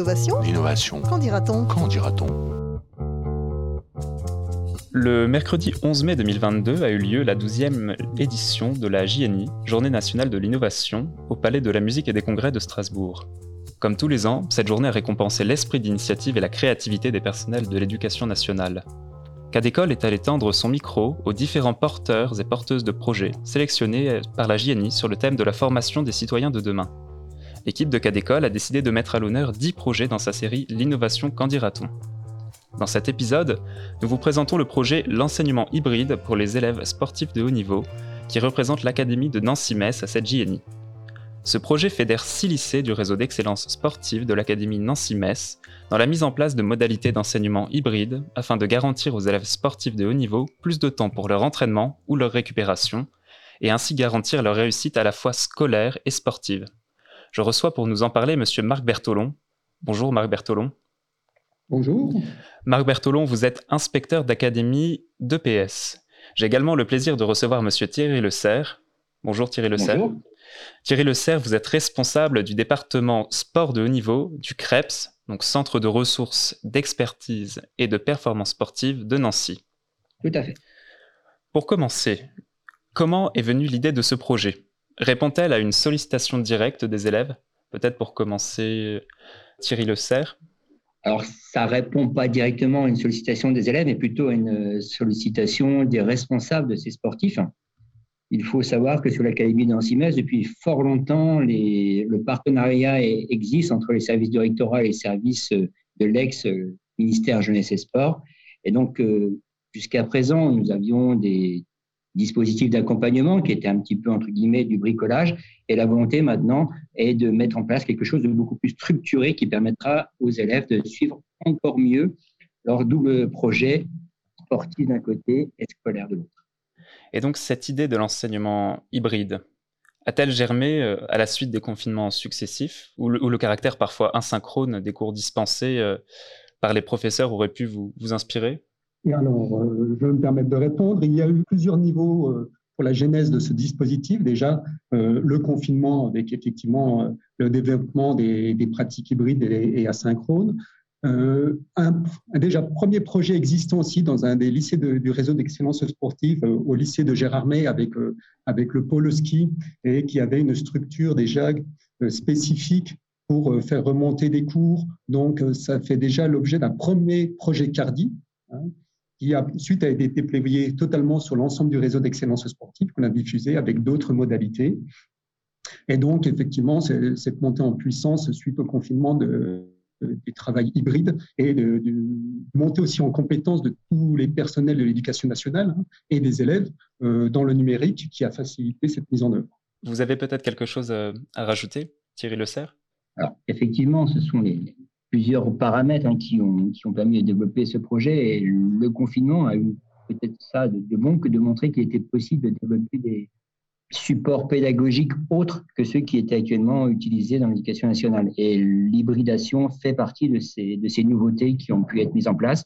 L'innovation L'innovation. Qu'en dira-t-on Qu'en dira-t-on Le mercredi 11 mai 2022 a eu lieu la 12e édition de la JNI, Journée nationale de l'innovation, au Palais de la musique et des congrès de Strasbourg. Comme tous les ans, cette journée a récompensé l'esprit d'initiative et la créativité des personnels de l'éducation nationale. Cadécole est allé tendre son micro aux différents porteurs et porteuses de projets sélectionnés par la JNI sur le thème de la formation des citoyens de demain. L'équipe de Cadécole a décidé de mettre à l'honneur 10 projets dans sa série L'innovation qu'en dira-t-on Dans cet épisode, nous vous présentons le projet L'enseignement hybride pour les élèves sportifs de haut niveau, qui représente l'Académie de Nancy-Metz à cette JNI. Ce projet fédère six lycées du réseau d'excellence sportive de l'Académie Nancy-Metz dans la mise en place de modalités d'enseignement hybride afin de garantir aux élèves sportifs de haut niveau plus de temps pour leur entraînement ou leur récupération et ainsi garantir leur réussite à la fois scolaire et sportive. Je reçois pour nous en parler M. Marc Bertolon. Bonjour Marc Bertolon. Bonjour. Marc Bertolon, vous êtes inspecteur d'académie d'EPS. J'ai également le plaisir de recevoir M. Thierry Le Serre. Bonjour Thierry Le Serre. Bonjour. Thierry Le Serre, vous êtes responsable du département sport de haut niveau du CREPS, donc Centre de ressources, d'expertise et de performance sportive de Nancy. Tout à fait. Pour commencer, comment est venue l'idée de ce projet? Répond-elle à une sollicitation directe des élèves Peut-être pour commencer, Thierry Le Serre? Alors, ça répond pas directement à une sollicitation des élèves, mais plutôt à une sollicitation des responsables de ces sportifs. Il faut savoir que sur l'Académie d'Ancy-Metz, depuis fort longtemps, le partenariat existe entre les services du rectorat et les services de l'ex-ministère Jeunesse et Sport. Et donc, euh, jusqu'à présent, nous avions des dispositifs d'accompagnement qui étaient un petit peu, entre guillemets, du bricolage. Et la volonté maintenant est de mettre en place quelque chose de beaucoup plus structuré qui permettra aux élèves de suivre encore mieux leur double projet sportif d'un côté et scolaire de l'autre. Et donc cette idée de l'enseignement hybride a-t-elle germé euh, à la suite des confinements successifs ou le, ou le caractère parfois asynchrone des cours dispensés euh, par les professeurs aurait pu vous, vous inspirer? Et alors, euh, je vais me permettre de répondre. Il y a eu plusieurs niveaux euh, pour la genèse de ce dispositif. Déjà, euh, le confinement avec effectivement le développement des, pratiques hybrides et, asynchrones. Déjà premier projet existant aussi dans un des lycées du réseau d'excellence sportive au lycée de Gérardmer avec avec le pôle ski et qui avait une structure déjà spécifique pour faire remonter des cours. Donc ça fait déjà l'objet d'un premier projet Cardi hein, qui a ensuite a été déployé totalement sur l'ensemble du réseau d'excellence sportive qu'on a diffusé avec d'autres modalités. Et donc effectivement cette montée en puissance suite au confinement de du travail hybride et de, de, monter aussi en compétence de tous les personnels de l'éducation nationale hein, et des élèves euh, dans le numérique qui a facilité cette mise en œuvre. Vous avez peut-être quelque chose à, à rajouter, Thierry Le Serre Alors, effectivement, ce sont les plusieurs paramètres hein, qui, ont, permis de développer ce projet et le confinement a eu peut-être ça de, bon que de montrer qu'il était possible de développer des, supports pédagogiques autres que ceux qui étaient actuellement utilisés dans l'éducation nationale. Et l'hybridation fait partie de ces, nouveautés qui ont pu être mises en place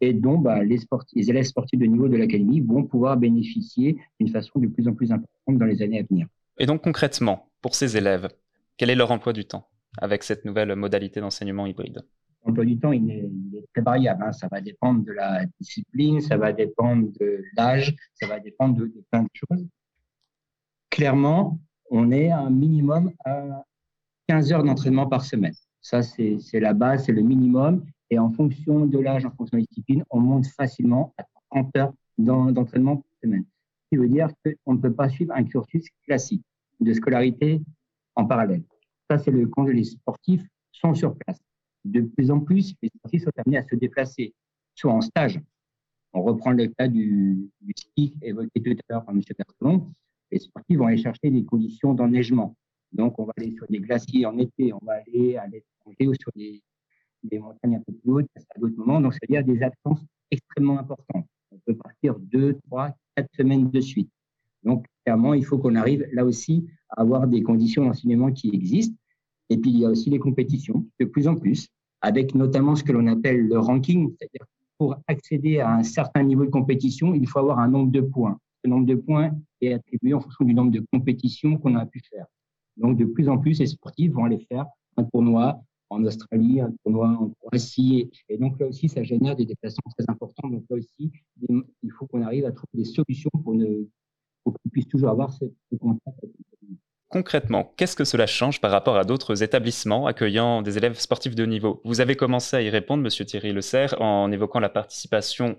et dont bah, les, les élèves sportifs de niveau de l'académie vont pouvoir bénéficier d'une façon de plus en plus importante dans les années à venir. Et donc concrètement, pour ces élèves, quel est leur emploi du temps? Avec cette nouvelle modalité d'enseignement hybride L'emploi du temps, il est, très variable. Hein. Ça va dépendre de la discipline, ça va dépendre de l'âge, ça va dépendre de, de plein de choses clairement, on est un minimum à 15 heures d'entraînement par semaine. Ça, c'est la base, c'est le minimum. Et en fonction de l'âge, en fonction de la discipline, on monte facilement à 30 heures d'entraînement par semaine. Ce qui veut dire qu'on ne peut pas suivre un cursus classique de scolarité en parallèle. Ça, c'est le quand les sportifs sont sur place. De plus en plus, les sportifs sont amenés à se déplacer, soit en stage. On reprend le cas du, ski évoqué tout à l'heure par M. Berthelon les sportifs vont aller chercher des conditions d'enneigement. Donc, on va aller sur des glaciers en été, on va aller à l'étranger ou sur des, des, montagnes un peu plus hautes à d'autres moments. Donc, c'est-à-dire des absences extrêmement importantes. On peut partir deux, trois, quatre semaines de suite. Donc, clairement, il faut qu'on arrive là aussi avoir des conditions d'enseignement qui existent. Et puis, il y a aussi les compétitions, de plus en plus, avec notamment ce que l'on appelle le ranking, c'est-à-dire pour accéder à un certain niveau de compétition, il faut avoir un nombre de points ce nombre de points est attribué en fonction du nombre de compétitions qu'on a pu faire. Donc, de plus en plus, les sportifs vont aller faire un tournoi en Australie, un tournoi en Croatie. Et donc là aussi, ça génère des déplacements très importants. Donc là aussi, il faut qu'on arrive à trouver des solutions pour, ne, pour qu'on puisse toujours avoir ce, contact. Concrètement, qu'est-ce que cela change par rapport à d'autres établissements accueillant des élèves sportifs de haut niveau? Vous avez commencé à y répondre, Monsieur Thierry Le Serre, en évoquant la participation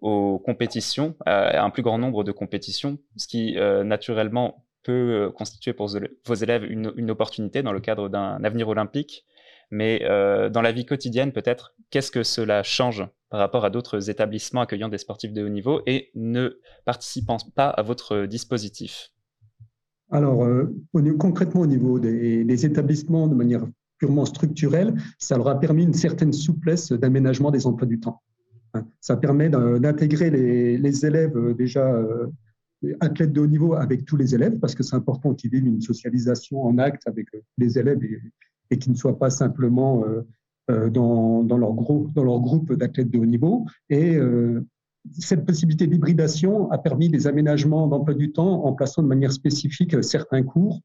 aux compétitions, à un plus grand nombre de compétitions, ce qui euh, naturellement peut euh, constituer pour vos élèves une, opportunité dans le cadre d'un avenir olympique. Mais euh, dans la vie quotidienne, peut-être, qu'est-ce que cela change par rapport à d'autres établissements accueillant des sportifs de haut niveau et ne participant pas à votre dispositif? Alors, euh, concrètement, au niveau des, établissements, de manière purement structurelle, ça leur a permis une certaine souplesse d'aménagement des emplois du temps. Hein, ça permet d'intégrer les, élèves euh, déjà athlètes de haut niveau avec tous les élèves, parce que c'est important qu'ils vivent une socialisation en acte avec les élèves et, et qui ne soient pas simplement euh, euh, dans, leur groupe, dans leur groupe d'athlètes de haut niveau. Et euh, cette possibilité d'hybridation a permis des aménagements d'emploi du temps en plaçant de manière spécifique certains cours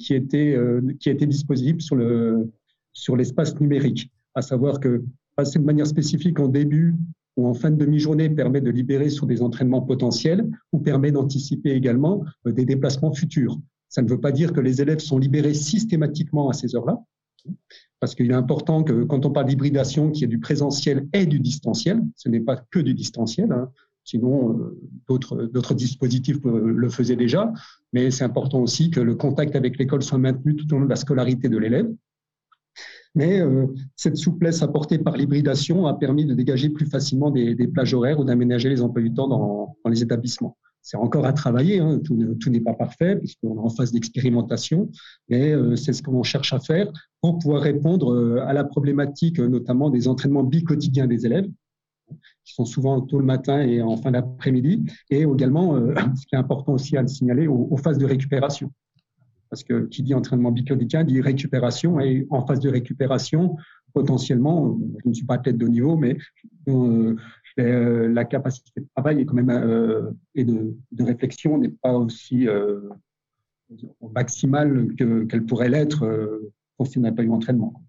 qui, étaient, qui étaient disponibles sur, le, sur l'espace numérique. À savoir que passer de manière spécifique en début ou en fin de demi-journée permet de libérer sur des entraînements potentiels ou permet d'anticiper également des déplacements futurs. Ça ne veut pas dire que les élèves sont libérés systématiquement à ces heures-là, parce qu'il est important que quand on parle d'hybridation, qu'il y ait du présentiel et du distanciel. Ce n'est pas que du distanciel. Hein. Sinon, euh, d'autres dispositifs euh, le faisaient déjà. Mais c'est important aussi que le contact avec l'école soit maintenu tout au long de la scolarité de l'élève. Mais euh, cette souplesse apportée par l'hybridation a permis de dégager plus facilement des, plages horaires ou d'aménager les emplois du temps dans les établissements c'est encore à travailler, hein. tout, n'est pas parfait puisqu'on est en phase d'expérimentation, mais euh, c'est ce qu'on cherche à faire pour pouvoir répondre euh, à la problématique euh, notamment des entraînements bi-quotidiens des élèves, qui sont souvent tôt le matin et en fin d'après-midi, et également, ce qui est important aussi à le signaler, aux, phases de récupération. Parce que qui dit entraînement bi-quotidien dit récupération, et en phase de récupération, potentiellement, je ne suis pas tête de niveau, mais la capacité de travail euh, et de, réflexion n'est pas aussi euh, maximale qu'elle pourrait l'être si on n'a pas eu d'entraînement.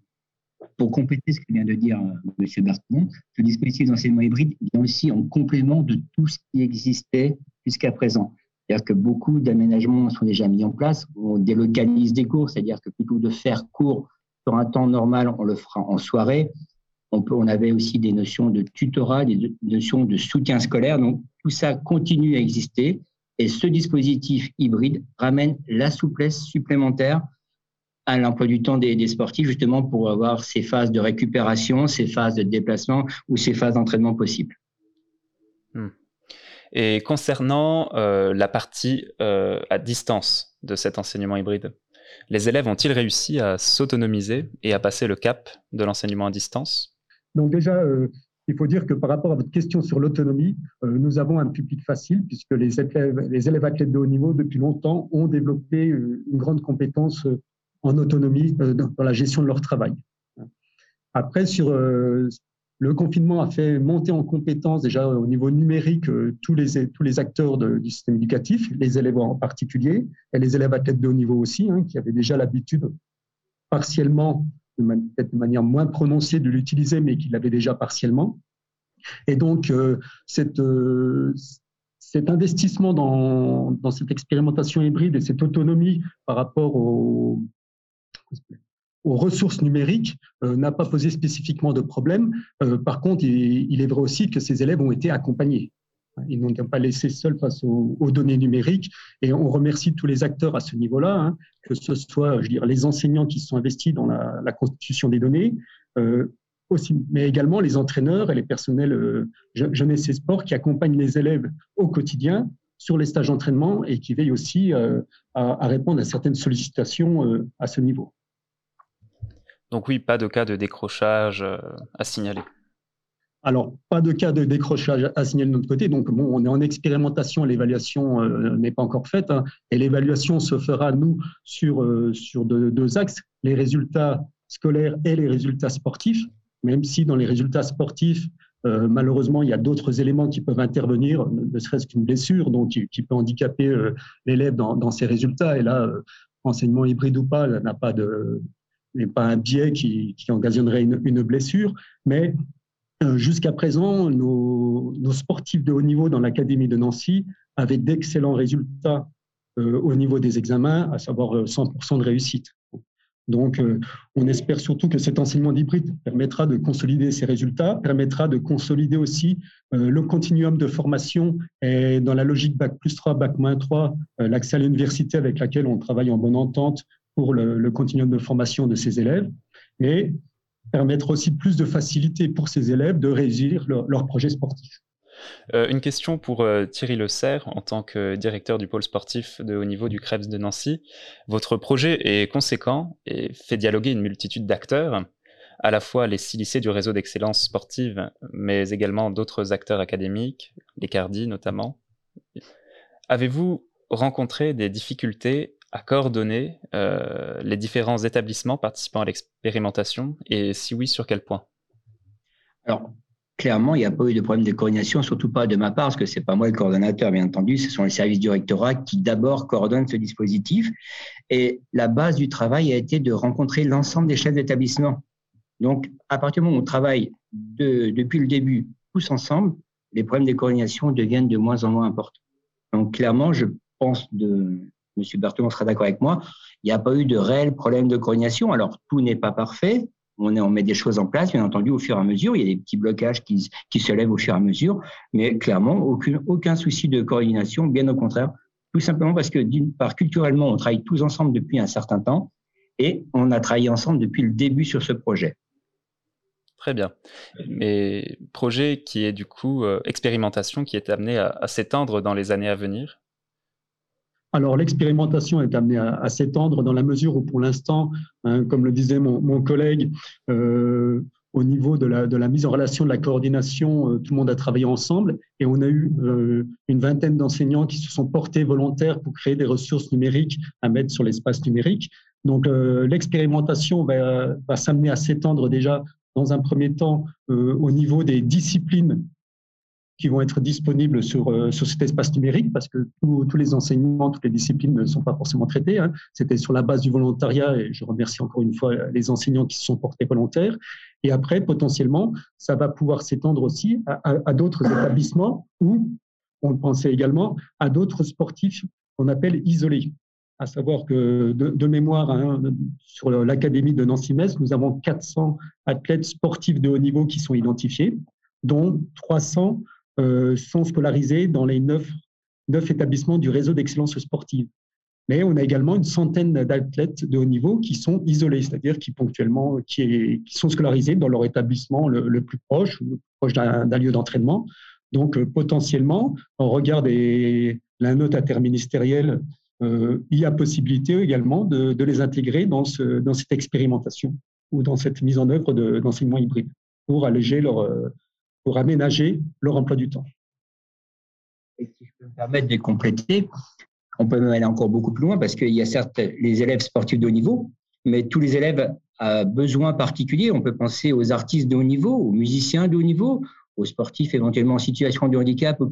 Pour compléter ce que vient de dire M. Bertrand, ce dispositif d'enseignement hybride vient aussi en complément de tout ce qui existait jusqu'à présent. C'est-à-dire que beaucoup d'aménagements sont déjà mis en place. On délocalise des cours, c'est-à-dire que plutôt de faire cours sur un temps normal, on le fera en soirée. On, avait aussi des notions de tutorat, des notions de soutien scolaire. Donc, tout ça continue à exister. Et ce dispositif hybride ramène la souplesse supplémentaire à l'emploi du temps des, sportifs, justement pour avoir ces phases de récupération, ces phases de déplacement ou ces phases d'entraînement possibles. Hmm. Et concernant euh, la partie euh, à distance de cet enseignement hybride, les élèves ont-ils réussi à s'autonomiser et à passer le cap de l'enseignement à distance? Donc déjà, euh, il faut dire que par rapport à votre question sur l'autonomie, euh, nous avons un public facile puisque les élèves, les élèves athlètes de haut niveau, depuis longtemps, ont développé euh, une grande compétence en autonomie dans la gestion de leur travail. Après, sur le confinement a fait monter en compétence déjà au niveau numérique tous, les, tous les acteurs du système éducatif, les élèves en particulier, et les élèves athlètes de haut niveau aussi, hein, qui avaient déjà l'habitude partiellement de manière moins prononcée de l'utiliser, mais qu'il l'avait déjà partiellement. Et donc, euh, euh, cet investissement dans, cette expérimentation hybride et cette autonomie par rapport aux, ressources numériques euh, n'a pas posé spécifiquement de problème. par contre, il, est vrai aussi que ces élèves ont été accompagnés. Ils n'ont pas laissé seuls face aux, données numériques. Et on remercie tous les acteurs à ce niveau-là, hein, que ce soit les enseignants qui sont investis dans la, constitution des données, euh, mais également les entraîneurs et les personnels euh, jeunesse et sport qui accompagnent les élèves au quotidien sur les stages d'entraînement et qui veillent aussi euh, à, répondre à certaines sollicitations à ce niveau. Donc oui, pas de cas de décrochage à signaler. Alors, pas de cas de décrochage à signaler de notre côté. Donc, bon, on est en expérimentation, l'évaluation euh, n'est pas encore faite. Hein. et l'évaluation se fera, nous, sur, euh, sur deux, axes, les résultats scolaires et les résultats sportifs. Même si dans les résultats sportifs, euh, malheureusement, il y a d'autres éléments qui peuvent intervenir, ne serait-ce qu'une blessure, donc qui, peut handicaper l'élève dans, ses résultats. Et là, enseignement hybride ou pas, n'a pas de n'est pas un biais qui, occasionnerait une, blessure, mais jusqu'à présent, nos, nos, sportifs de haut niveau dans l'Académie de Nancy avaient d'excellents résultats au niveau des examens, à savoir 100% de réussite. Donc, euh, on espère surtout que cet enseignement d'hybride permettra de consolider ces résultats, permettra de consolider aussi euh, le continuum de formation et dans la logique Bac plus 3, Bac moins 3, euh, l'accès à l'université avec laquelle on travaille en bonne entente pour le, continuum de formation de ces élèves, mais permettre aussi plus de facilité pour ces élèves de réussir leur, leur projet sportif. Euh, une question pour euh, Thierry Le Serre, en tant que directeur du pôle sportif de haut niveau du Krebs de Nancy. Votre projet est conséquent et fait dialoguer une multitude d'acteurs, à la fois les six lycées du réseau d'excellence sportive, mais également d'autres acteurs académiques, les CARDI notamment. Avez-vous rencontré des difficultés à coordonner euh, les différents établissements participant à l'expérimentation et si oui, sur quel point? Alors, clairement, il n'y a pas eu de problème de coordination, surtout pas de ma part, parce que c'est pas moi le coordonnateur, bien entendu, ce sont les services du rectorat qui d'abord coordonnent ce dispositif. Et la base du travail a été de rencontrer l'ensemble des chefs d'établissement. Donc, à partir du moment où on travaille depuis le début tous ensemble, les problèmes de coordination deviennent de moins en moins importants. Donc, clairement, je pense de M. Berthelon sera d'accord avec moi, il n'y a pas eu de réel problème de coordination. Alors, tout n'est pas parfait, on, met des choses en place, bien entendu, au fur et à mesure. Il y a des petits blocages qui, se lèvent au fur et à mesure, mais clairement, aucun, souci de coordination, bien au contraire. Tout simplement parce que, d'une part, culturellement, on travaille tous ensemble depuis un certain temps et on a travaillé ensemble depuis le début sur ce projet. Très bien. Mais projet qui est du coup euh, expérimentation qui est amené à s'éteindre dans les années à venir? Alors l'expérimentation est amenée à, s'étendre dans la mesure où pour l'instant, hein, comme le disait mon, collègue, euh, au niveau de la, mise en relation, de la coordination, euh, tout le monde a travaillé ensemble et on a eu euh, une vingtaine d'enseignants qui se sont portés volontaires pour créer des ressources numériques à mettre sur l'espace numérique. Donc l'expérimentation va, va s'amener à s'étendre déjà dans un premier temps au niveau des disciplines qui vont être disponibles sur, euh, sur cet espace numérique parce que tous les enseignements, toutes les disciplines ne sont pas forcément traitées. Hein. C'était sur la base du volontariat et je remercie encore une fois les enseignants qui se sont portés volontaires. Et après, potentiellement, ça va pouvoir s'étendre aussi à, d'autres établissements ou, on le pensait également, à d'autres sportifs qu'on appelle isolés. À savoir que de, mémoire, hein, sur l'Académie de Nancy-Metz, nous avons 400 athlètes sportifs de haut niveau qui sont identifiés, dont 300 euh, sont scolarisés dans les neuf, établissements du réseau d'excellence sportive. Mais on a également une centaine d'athlètes de haut niveau qui sont isolés, c'est-à-dire qui ponctuellement qui, sont scolarisés dans leur établissement le, plus proche, le proche d'un lieu d'entraînement. Donc euh, potentiellement, on regarde la note interministérielle, euh, il y a possibilité également de, de les intégrer dans, ce, dans, cette expérimentation ou dans cette mise en œuvre d'enseignement hybride pour alléger leur, euh, pour aménager leur emploi du temps. Et si je peux me permettre de compléter, on peut même aller encore beaucoup plus loin parce qu'il y a certes les élèves sportifs de haut niveau, mais tous les élèves à besoins particuliers. On peut penser aux artistes de haut niveau, aux musiciens de haut niveau, aux sportifs éventuellement en situation de handicap ou,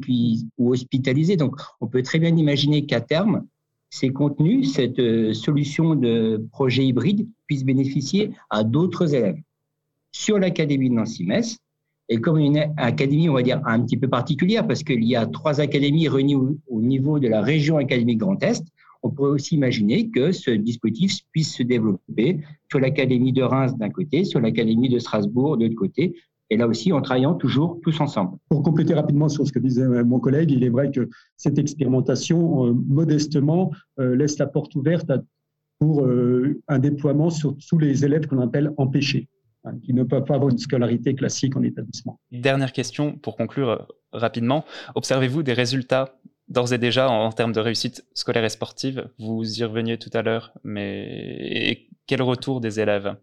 ou hospitalisés. Donc, on peut très bien imaginer qu'à terme, ces contenus, cette euh, solution de projet hybride puisse bénéficier à d'autres élèves. Sur l'Académie de Nancy-Metz, et comme une académie, on va dire, un petit peu particulière, parce qu'il y a trois académies réunies au, niveau de la région académique Grand Est, on pourrait aussi imaginer que ce dispositif puisse se développer sur l'académie de Reims d'un côté, sur l'académie de Strasbourg de l'autre côté, et là aussi en travaillant toujours tous ensemble. Pour compléter rapidement sur ce que disait mon collègue, il est vrai que cette expérimentation, euh, modestement, euh, laisse la porte ouverte pour euh, un déploiement sur tous les élèves qu'on appelle empêchés. Hein, qui ne peuvent pas avoir une scolarité classique en établissement. Dernière question pour conclure euh, rapidement. Observez-vous des résultats d'ores et déjà en, termes de réussite scolaire et sportive? Vous y reveniez tout à l'heure, mais quel retour des élèves?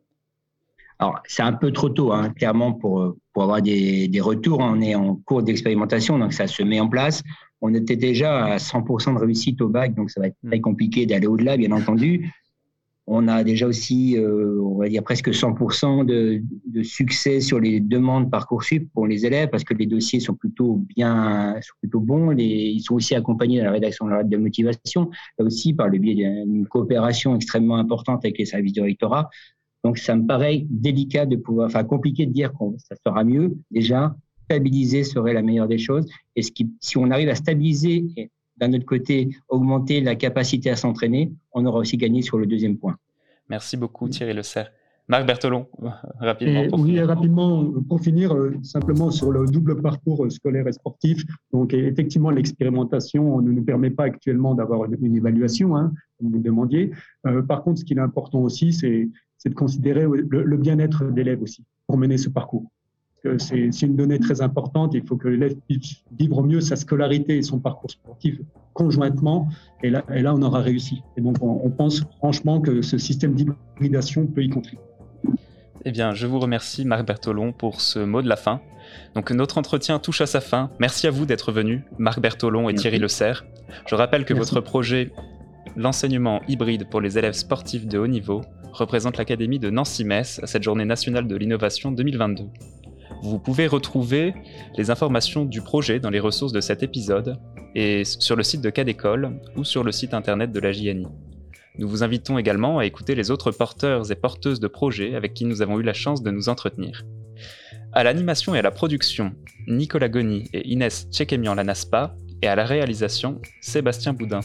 Alors, c'est un peu trop tôt, hein, clairement, pour, pour avoir des, des, retours. On est en cours d'expérimentation, donc ça se met en place. On était déjà à 100% de réussite au bac, donc ça va être très compliqué d'aller au-delà, bien entendu. On a déjà aussi, euh, on va dire presque 100% de, succès sur les demandes Parcoursup pour les élèves parce que les dossiers sont plutôt bien, sont plutôt bons. Ils sont aussi accompagnés dans la rédaction de la motivation, là aussi par le biais d'une coopération extrêmement importante avec les services du rectorat. Donc, ça me paraît délicat de pouvoir, enfin, compliqué de dire que ça sera mieux. Déjà, stabiliser serait la meilleure des choses. Et si on arrive à stabiliser et d'un autre côté augmenter la capacité à s'entraîner, on aura aussi gagné sur le deuxième point. Merci beaucoup Thierry Le Serre. Marc Bertolon, rapidement. Pour oui, finir. rapidement, pour finir, euh, simplement sur le double parcours scolaire et sportif. Donc, effectivement, l'expérimentation ne nous permet pas actuellement d'avoir une, évaluation, hein, comme vous le demandiez. Euh, par contre, ce qui est important aussi, c'est de considérer le, bien-être d'élèves aussi pour mener ce parcours. C'est une donnée très importante. Il faut que l'élève puisse vivre mieux sa scolarité et son parcours sportif conjointement. Et là, et là on aura réussi. Et donc, on, on pense franchement que ce système d'hybridation peut y contribuer. Eh bien, je vous remercie Marc Bertolon pour ce mot de la fin. Donc notre entretien touche à sa fin. Merci à vous d'être venus, Marc Bertolon et Thierry Le Serre. Je rappelle que votre projet L'enseignement hybride pour les élèves sportifs de haut niveau représente l'Académie de Nancy-Metz à cette journée nationale de l'innovation 2022. Vous pouvez retrouver les informations du projet dans les ressources de cet épisode et sur le site de Cadécole ou sur le site internet de la JNI. Nous vous invitons également à écouter les autres porteurs et porteuses de projets avec qui nous avons eu la chance de nous entretenir. À l'animation et à la production, Nicolas Goni et Inès Tchekemian Lanaspa, et à la réalisation, Sébastien Boudin.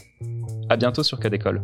À bientôt sur Cadécole.